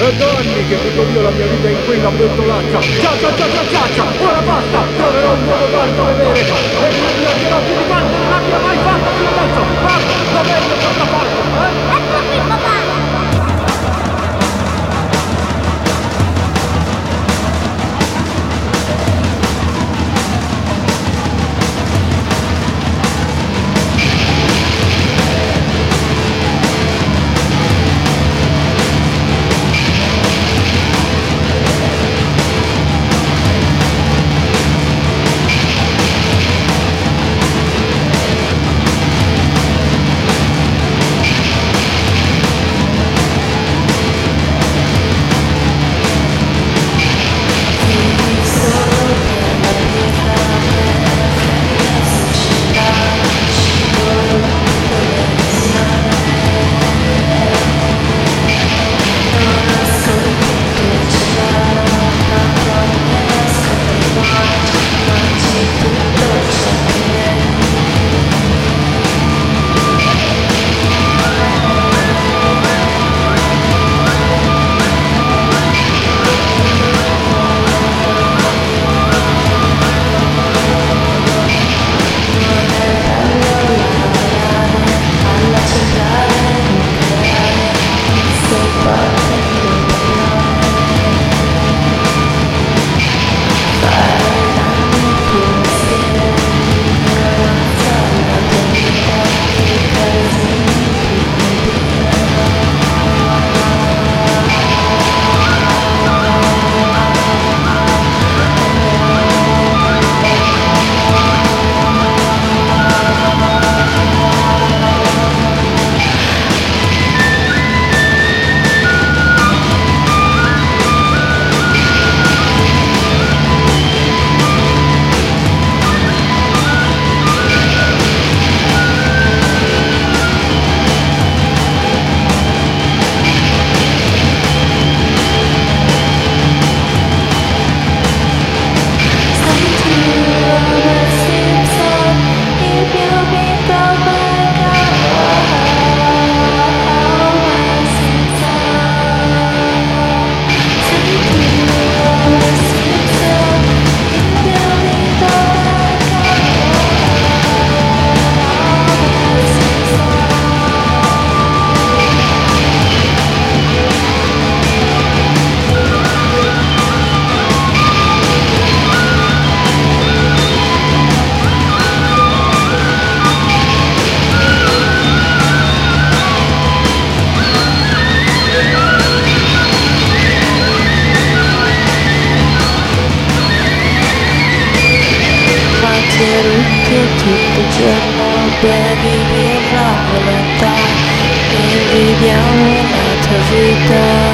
e danni che butto io la mia vita in quella pentolaccia. Ciao ciao ciao ciao ciao ciao! Bye. bien à ta.